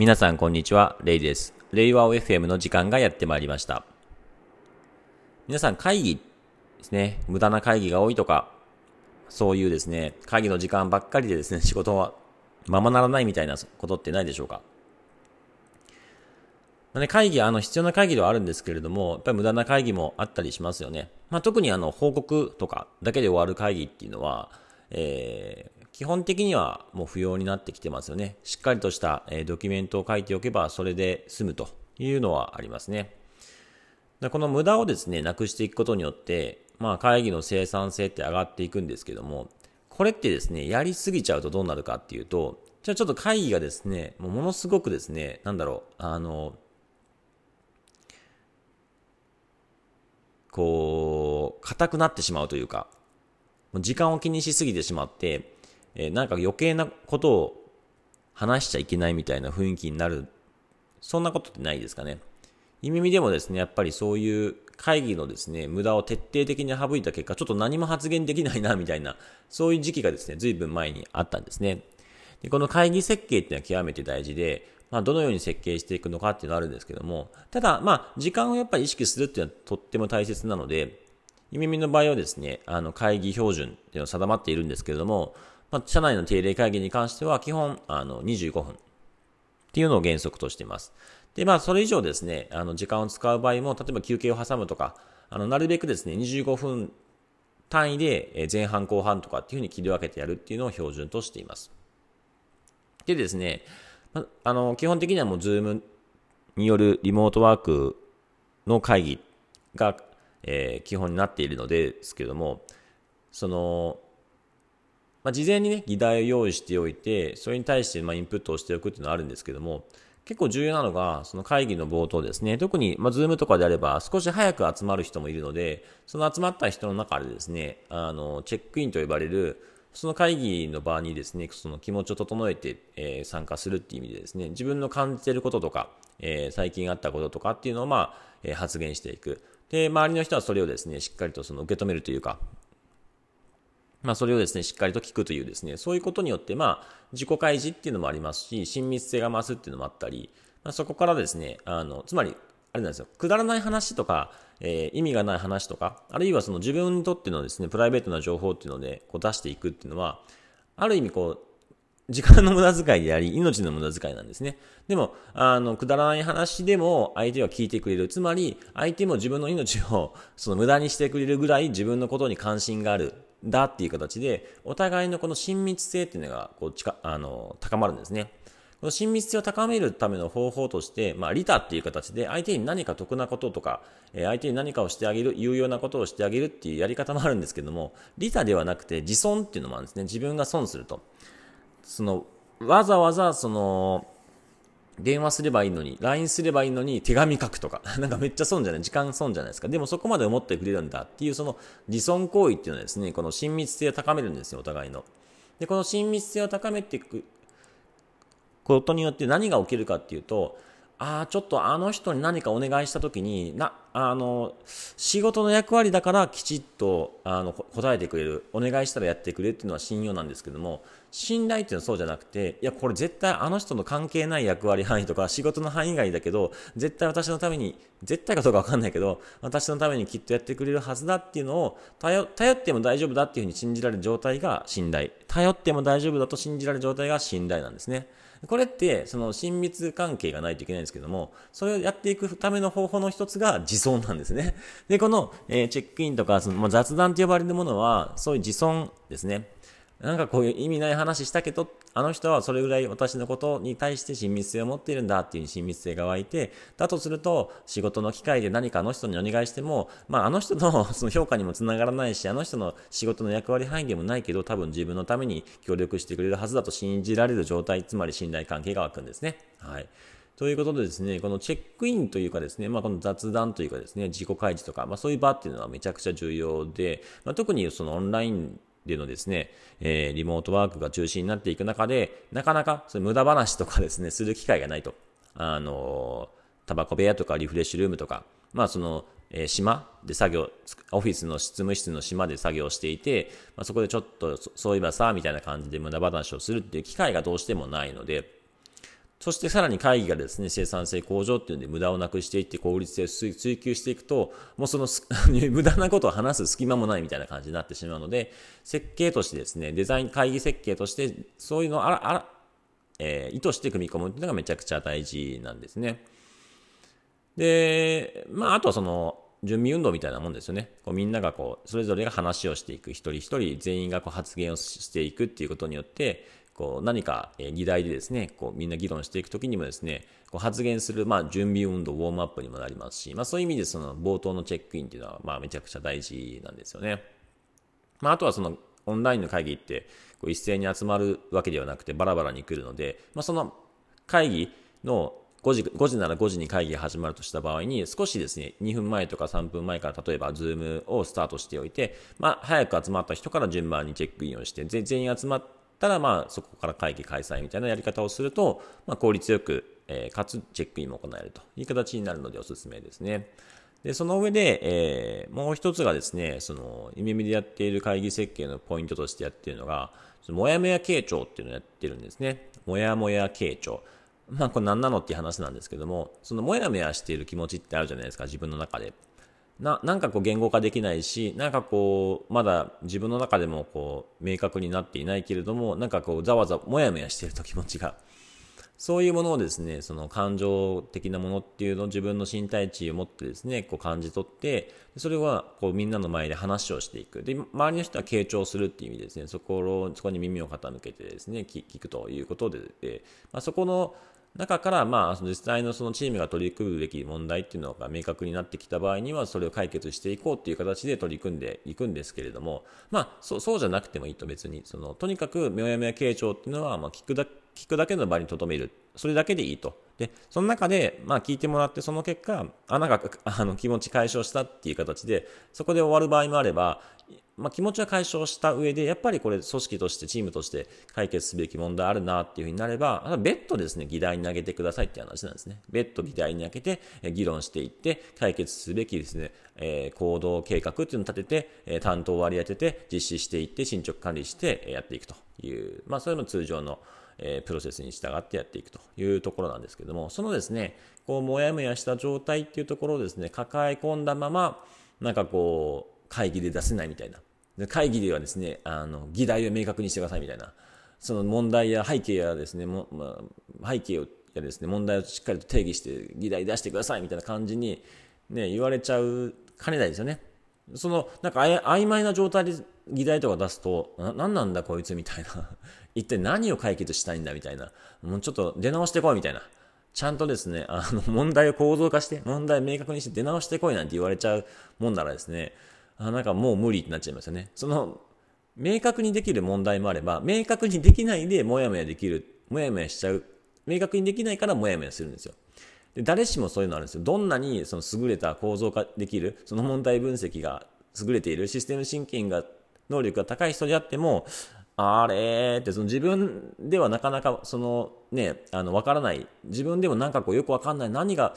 皆さんこんにちは、レイです。レイワオ FM の時間がやってまいりました。皆さん会議ですね、無駄な会議が多いとか、そういうですね、会議の時間ばっかりでですね、仕事はままならないみたいなことってないでしょうか。ね、会議、あの、必要な会議ではあるんですけれども、やっぱり無駄な会議もあったりしますよね。まあ、特にあの、報告とかだけで終わる会議っていうのは、え、基本的にはもう不要になってきてますよね。しっかりとした、え、ドキュメントを書いておけばそれで済むというのはありますね。この無駄をですね、なくしていくことによって、まあ会議の生産性って上がっていくんですけども、これってですね、やりすぎちゃうとどうなるかっていうと、じゃあちょっと会議がですね、もうものすごくですね、なんだろう、あの、こう、硬くなってしまうというか、時間を気にしすぎてしまって、えー、なんか余計なことを話しちゃいけないみたいな雰囲気になる、そんなことってないですかね。意味でもですね、やっぱりそういう会議のですね、無駄を徹底的に省いた結果、ちょっと何も発言できないな、みたいな、そういう時期がですね、随分前にあったんですね。でこの会議設計っていうのは極めて大事で、まあ、どのように設計していくのかっていうのはあるんですけども、ただ、まあ、時間をやっぱり意識するっていうのはとっても大切なので、ゆみみの場合はですね、あの、会議標準っていうのを定まっているんですけれども、まあ、社内の定例会議に関しては、基本、あの、25分っていうのを原則としています。で、まあ、それ以上ですね、あの、時間を使う場合も、例えば休憩を挟むとか、あの、なるべくですね、25分単位で前半後半とかっていうふうに切り分けてやるっていうのを標準としています。でですね、あの、基本的にはもう Zoom によるリモートワークの会議が、えー、基本になっているのですけども、その、まあ、事前にね、議題を用意しておいて、それに対してまインプットをしておくっていうのはあるんですけども、結構重要なのが、その会議の冒頭ですね、特に、まあ、ズームとかであれば、少し早く集まる人もいるので、その集まった人の中でですね、あの、チェックインと呼ばれる、その会議の場にですね、その気持ちを整えて、えー、参加するっていう意味でですね、自分の感じてることとか、えー、最近あったこととかっていうのを、まあ、えー、発言していく。で、周りの人はそれをですね、しっかりとその受け止めるというか、まあ、それをですね、しっかりと聞くというですね、そういうことによって、まあ、自己開示っていうのもありますし、親密性が増すっていうのもあったり、まあ、そこからですね、あの、つまり、あれなんですよ、くだらない話とか、えー、意味がない話とか、あるいはその自分にとってのですね、プライベートな情報っていうので、こう出していくっていうのは、ある意味こう、時間の無駄遣いであり、命の無駄遣いなんですね。でも、あの、くだらない話でも相手は聞いてくれる。つまり、相手も自分の命をその無駄にしてくれるぐらい自分のことに関心がある。だっていう形で、お互いのこの親密性っていうのが、こう、近、あの、高まるんですね。この親密性を高めるための方法として、まあ、利他っていう形で相手に何か得なこととか、え相手に何かをしてあげる、有用なことをしてあげるっていうやり方もあるんですけども、利他ではなくて自損っていうのもあるんですね。自分が損すると。その、わざわざ、その、電話すればいいのに、LINE すればいいのに手紙書くとか、なんかめっちゃ損じゃない？時間損じゃないですか？でもそこまで思ってくれるんだっていうその自損行為っていうのはですね、この親密性を高めるんですよ、お互いの。で、この親密性を高めていくことによって何が起きるかっていうと、ああ、ちょっとあの人に何かお願いしたときに、な、あの、仕事の役割だからきちっと、あの、答えてくれる。お願いしたらやってくれっていうのは信用なんですけども、信頼っていうのはそうじゃなくて、いや、これ絶対あの人の関係ない役割範囲とか仕事の範囲外だけど、絶対私のために、絶対かどうかわかんないけど、私のためにきっとやってくれるはずだっていうのを、頼、頼っても大丈夫だっていうふうに信じられる状態が信頼。頼っても大丈夫だと信じられる状態が信頼なんですね。これって、その親密関係がないといけないんですけども、それをやっていくための方法の一つが自尊なんですね。で、この、えー、チェックインとか、その、まあ、雑談と呼ばれるものは、そういう自尊ですね。なんかこういう意味ない話したけど、あの人はそれぐらい私のことに対して親密性を持っているんだっていう親密性が湧いて、だとすると仕事の機会で何かあの人にお願いしても、まああの人のその評価にもつながらないし、あの人の仕事の役割範囲でもないけど、多分自分のために協力してくれるはずだと信じられる状態、つまり信頼関係が湧くんですね。はい。ということでですね、このチェックインというかですね、まあ、この雑談というかですね、自己開示とか、まあ、そういう場っていうのはめちゃくちゃ重要で、まあ、特にそのオンラインでのですね、えー、リモートワークが中心になっていく中で、なかなかそ無駄話とかですね、する機会がないと。あのー、タバコ部屋とかリフレッシュルームとか、まあその、えー、島で作業、オフィスの執務室の島で作業していて、まあ、そこでちょっとそういえばさ、みたいな感じで無駄話をするっていう機会がどうしてもないので、そしてさらに会議がですね、生産性向上っていうんで無駄をなくしていって効率性を追求していくと、もうその 無駄なことを話す隙間もないみたいな感じになってしまうので、設計としてですね、デザイン会議設計として、そういうのをあら、あら、えー、意図して組み込むっていうのがめちゃくちゃ大事なんですね。で、まあ、あとはその、準備運動みたいなもんですよね。こうみんながこう、それぞれが話をしていく、一人一人全員がこう発言をしていくっていうことによって、こう何か議題でですね、こうみんな議論していくときにもですね、こう発言する、まあ、準備運動、ウォームアップにもなりますし、まあ、そういう意味でその冒頭のチェックインっていうのは、まあ、めちゃくちゃ大事なんですよね。まあ、あとはそのオンラインの会議ってこう一斉に集まるわけではなくてバラバラに来るので、まあ、その会議の5時 ,5 時なら5時に会議が始まるとした場合に、少しですね、2分前とか3分前から例えば、ズームをスタートしておいて、まあ、早く集まった人から順番にチェックインをして、全員集まったら、まあ、そこから会議開催みたいなやり方をすると、まあ、効率よく、えー、かつチェックインも行えるという形になるのでおすすめですね。で、その上で、えー、もう一つがですね、その、夢見でやっている会議設計のポイントとしてやっているのが、そのもやもや傾聴っていうのをやってるんですね。もやもや傾聴。まあ、これ何なのっていう話なんですけども、そのもやもやしている気持ちってあるじゃないですか、自分の中で。な、なんかこう言語化できないし、なんかこう、まだ自分の中でもこう、明確になっていないけれども、なんかこう、ざわざわ、もやもやしてると気持ちが。そういうものをですね、その感情的なものっていうのを自分の身体値を持ってですね、こう感じ取って、それはこうみんなの前で話をしていく。で、周りの人は傾聴するっていう意味ですね、そこを、そこに耳を傾けてですね、聞くということで、でまあ、そこの、中から、まあ、実際のそのチームが取り組むべき問題っていうのが明確になってきた場合には、それを解決していこうっていう形で取り組んでいくんですけれども、まあ、そそうじゃなくてもいいと別に、その、とにかく、もやもや傾聴っていうのは、まあ、聞くだ、聞くだけの場に留める。それだけでいいと。で、その中で、まあ、聞いてもらって、その結果、あ、なんか、あの、気持ち解消したっていう形で、そこで終わる場合もあれば、まあ、気持ちは解消した上で、やっぱりこれ組織としてチームとして解決すべき問題あるなっていうふうになれば、別途ですね、議題に投げてくださいっていう話なんですね。別途議題に投げて、議論していって、解決すべきですね、えー、行動計画っていうのを立てて、え担当を割り当てて、実施していって、進捗管理してやっていくという、まあ、そういうの通常の、えプロセスに従ってやっていくというところなんですけども、そのですね、こう、もやもやした状態っていうところをですね、抱え込んだまま、なんかこう、会議で出せないみたいな。で会議ではですね、あの、議題を明確にしてくださいみたいな、その問題や背景やですね、もまあ、背景やですね、問題をしっかりと定義して議題出してくださいみたいな感じに、ね、言われちゃうかねないですよね。その、なんか曖昧な状態で議題とか出すと、な、なんなんだこいつみたいな。一体何を解決したいんだみたいな。もうちょっと出直してこいみたいな。ちゃんとですね、あの、問題を構造化して、問題を明確にして出直してこいなんて言われちゃうもんならですね、あなんかもう無理ってなっちゃいますよね。その、明確にできる問題もあれば、明確にできないでもやもやできる、もやもやしちゃう。明確にできないからもやもやするんですよ。で誰しもそういうのあるんですよ。どんなにその優れた構造化できる、その問題分析が優れている、システムシンキングが能力が高い人であっても、あれって、その自分ではなかなか、そのね、あの、わからない。自分でもなんかこうよくわかんない。何が、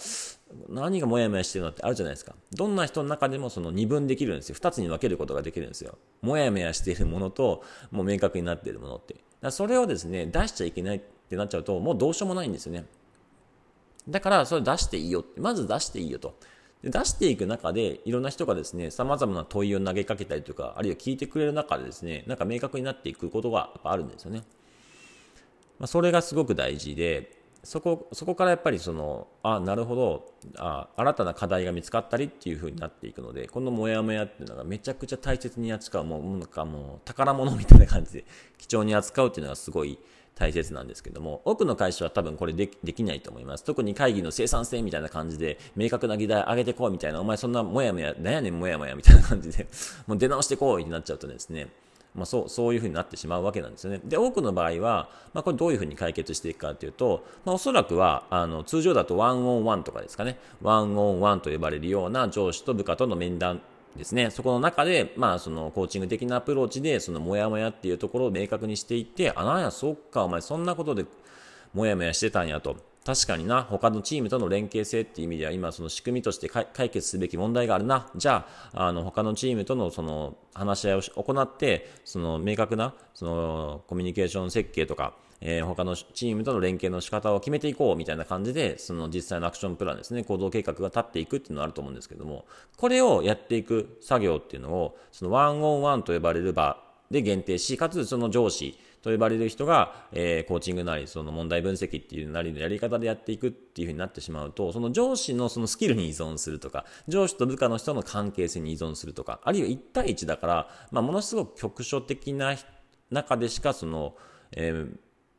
何がモヤモヤしてるのってあるじゃないですか。どんな人の中でもその二分できるんですよ。二つに分けることができるんですよ。モヤモヤしているものと、もう明確になっているものって。だそれをですね、出しちゃいけないってなっちゃうと、もうどうしようもないんですよね。だから、それ出していいよ。まず出していいよと。で出していく中で、いろんな人がですね、様々な問いを投げかけたりとか、あるいは聞いてくれる中でですね、なんか明確になっていくことがやっぱあるんですよね。まあ、それがすごく大事で、そこ、そこからやっぱりその、あ、なるほど、あ、新たな課題が見つかったりっていう風になっていくので、このモヤモヤっていうのがめちゃくちゃ大切に扱う、もう、なんかもう宝物みたいな感じで貴重に扱うっていうのがすごい大切なんですけども、多くの会社は多分これできないと思います。特に会議の生産性みたいな感じで、明確な議題上げてこうみたいな、お前そんなモヤモヤ、なんやねんモヤモヤみたいな感じで、もう出直してこうってなっちゃうとですね、まあ、そうそういうふうになってしまうわけなんですよね。で、多くの場合は、まあ、これどういうふうに解決していくかというと、まあ、おそらくは、あの、通常だとワンオンワンとかですかね、ワンオンワンと呼ばれるような上司と部下との面談ですね。そこの中で、まあ、その、コーチング的なアプローチで、その、もやもやっていうところを明確にしていって、あ、なんや、そっか、お前、そんなことで、もやもやしてたんやと。確かにな、他のチームとの連携性っていう意味では、今その仕組みとして解決すべき問題があるな。じゃあ、あの、他のチームとのその話し合いを行って、その明確な、そのコミュニケーション設計とか、えー、他のチームとの連携の仕方を決めていこうみたいな感じで、その実際のアクションプランですね、行動計画が立っていくっていうのがあると思うんですけども、これをやっていく作業っていうのを、そのワンオンワンと呼ばれる場で限定し、かつその上司と呼ばれる人が、えー、コーチングなり、その問題分析っていうなりのやり方でやっていくっていうふうになってしまうと、その上司のそのスキルに依存するとか、上司と部下の人の関係性に依存するとか、あるいは1対1だから、まあ、ものすごく局所的な中でしか、その、えー、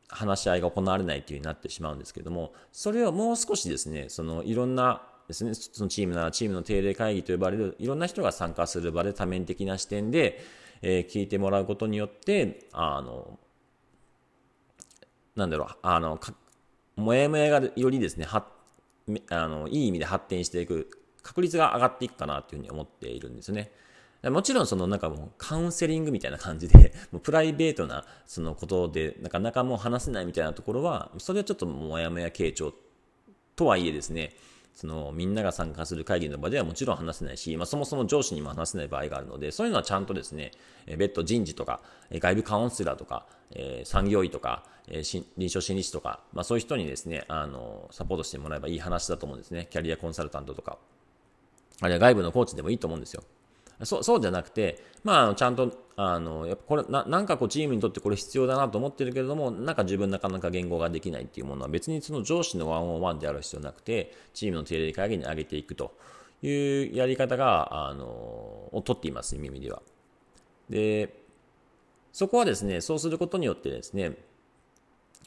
話し合いが行われないというふうになってしまうんですけども、それをもう少しですね、そのいろんなですね、そのチームならチームの定例会議と呼ばれるいろんな人が参加する場で多面的な視点で、えー、聞いてもらうことによって、あの、なんだろう、あの、もやもやがよりですね、はあのいい意味で発展していく確率が上がっていくかなというふうに思っているんですね。もちろんそのなんかもうカウンセリングみたいな感じで、もうプライベートなそのことでなかなかもう話せないみたいなところは、それはちょっともやもや傾聴とはいえですね、そのみんなが参加する会議の場ではもちろん話せないし、まあ、そもそも上司にも話せない場合があるので、そういうのはちゃんとですね、別途人事とか、外部カウンセラーとか、えー、産業医とか、えー、臨床心理士とか、まあ、そういう人にですね、あの、サポートしてもらえばいい話だと思うんですね。キャリアコンサルタントとか、あるいは外部のコーチでもいいと思うんですよ。そう、そうじゃなくて、まあ、ちゃんと、あの、やっぱこれ、な、なんかこう、チームにとってこれ必要だなと思ってるけれども、なんか自分なかなか言語ができないっていうものは別にその上司のワンオンワンである必要なくて、チームの定例会議に上げていくというやり方が、あの、を取っています、耳では。で、そこはですね、そうすることによってですね、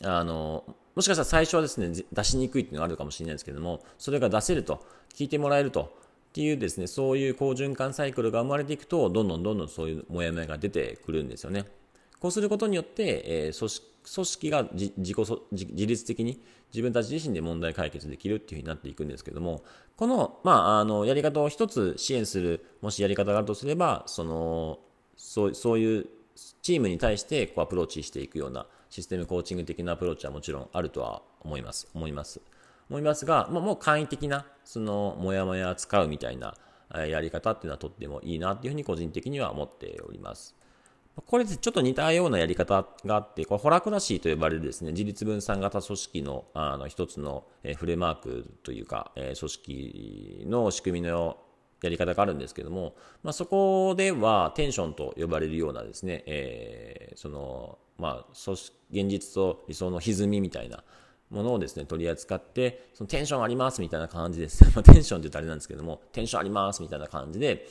あの、もしかしたら最初はですね、出しにくいっていうのがあるかもしれないですけども、それが出せると、聞いてもらえるとっていうですね、そういう好循環サイクルが生まれていくと、どんどんどんどんそういうモヤモヤが出てくるんですよね。こうすることによって、えー、組織組織が自己自律的に自分たち自身で問題解決できるっていうふうになっていくんですけども、この、まあ、あの、やり方を一つ支援する、もしやり方があるとすれば、その、そうそういうチームに対してこうアプローチしていくようなシステムコーチング的なアプローチはもちろんあるとは思います。思います。思いますが、まあ、もう簡易的な、その、もやもや使うみたいなやり方っていうのはとってもいいなっていうふうに個人的には思っております。これちょっと似たようなやり方があって、これホラクラシーと呼ばれるですね、自立分散型組織のあの一つのフレームワークというか、組織の仕組みのやり方があるんですけども、まあ、そこではテンションと呼ばれるようなですね、えー、その、まあ、現実と理想の歪みみたいな、ものをですね、取り扱って、そのテンションありますみたいな感じです。ま、テンションって言ったらあれなんですけども、テンションありますみたいな感じで、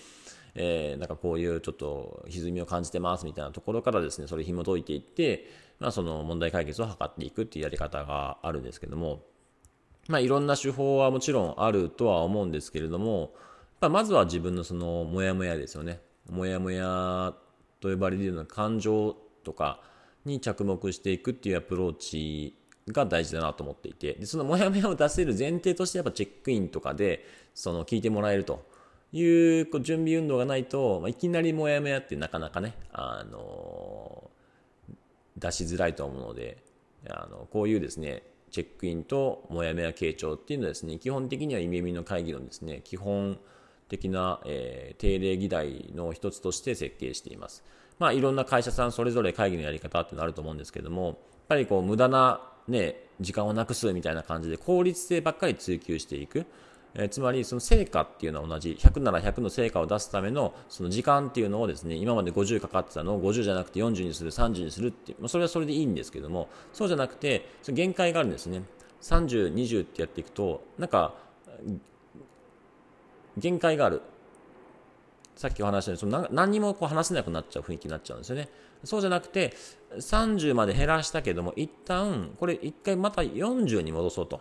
えー、なんかこういうちょっと歪みを感じてますみたいなところからですね、それ紐解いていって、まあその問題解決を図っていくっていうやり方があるんですけども、まあいろんな手法はもちろんあるとは思うんですけれども、まあ、まずは自分のそのモヤモヤですよね。モヤモヤと呼ばれるような感情とかに着目していくっていうアプローチが大事だなと思っていて、でそのモヤモヤを出せる前提としてやっぱチェックインとかで、その聞いてもらえると。いうこう準備運動がないと、まあ、いきなりモヤモヤってなかなかね、あの出しづらいと思うので、あのこういうですね、チェックインとモヤモヤ傾聴っていうのはですね、基本的にはイメミの会議のですね、基本的な、えー、定例議題の一つとして設計しています。まあいろんな会社さんそれぞれ会議のやり方っていうのあると思うんですけども、やっぱりこう無駄なね、時間をなくすみたいな感じで効率性ばっかり追求していく。え、つまり、その成果っていうのは同じ。100なら100の成果を出すための、その時間っていうのをですね、今まで50かかってたのを50じゃなくて40にする、30にするっていう、まあ、それはそれでいいんですけども、そうじゃなくて、その限界があるんですね。30、20ってやっていくと、なんか、限界がある。さっきお話したように、その何にもこう話せなくなっちゃう雰囲気になっちゃうんですよね。そうじゃなくて、30まで減らしたけども、一旦、これ一回また40に戻そうと。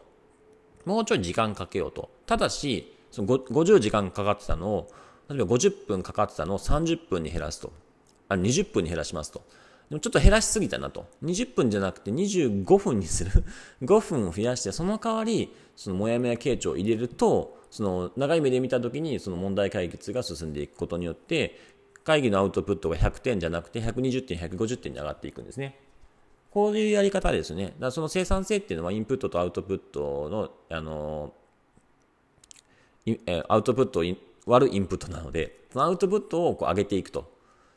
もうちょい時間かけようと。ただし、その50時間かかってたのを、例えば50分かかってたのを30分に減らすと。あ、20分に減らしますと。でもちょっと減らしすぎたなと。20分じゃなくて25分にする。5分を増やして、その代わり、そのもやもや傾聴を入れると、その長い目で見たときにその問題解決が進んでいくことによって、会議のアウトプットが100点じゃなくて120点、150点に上がっていくんですね。こういうやり方ですね。だからその生産性っていうのはインプットとアウトプットの、あの、アウトプットを割るインプットなので、そのアウトプットをこう上げていくと。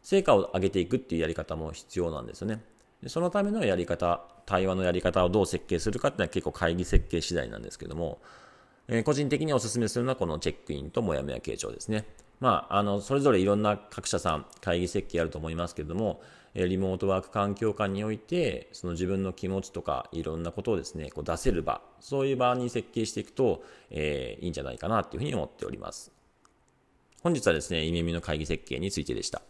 成果を上げていくっていうやり方も必要なんですよね。でそのためのやり方、対話のやり方をどう設計するかっていうのは結構会議設計次第なんですけども、えー、個人的にお勧めするのはこのチェックインともやもや傾聴ですね。まあ、あの、それぞれいろんな各社さん、会議設計あると思いますけども、えリモートワーク環境下において、その自分の気持ちとかいろんなことをですね、こう出せる場、そういう場に設計していくと、えー、いいんじゃないかなというふうに思っております。本日はですね、イメミの会議設計についてでした。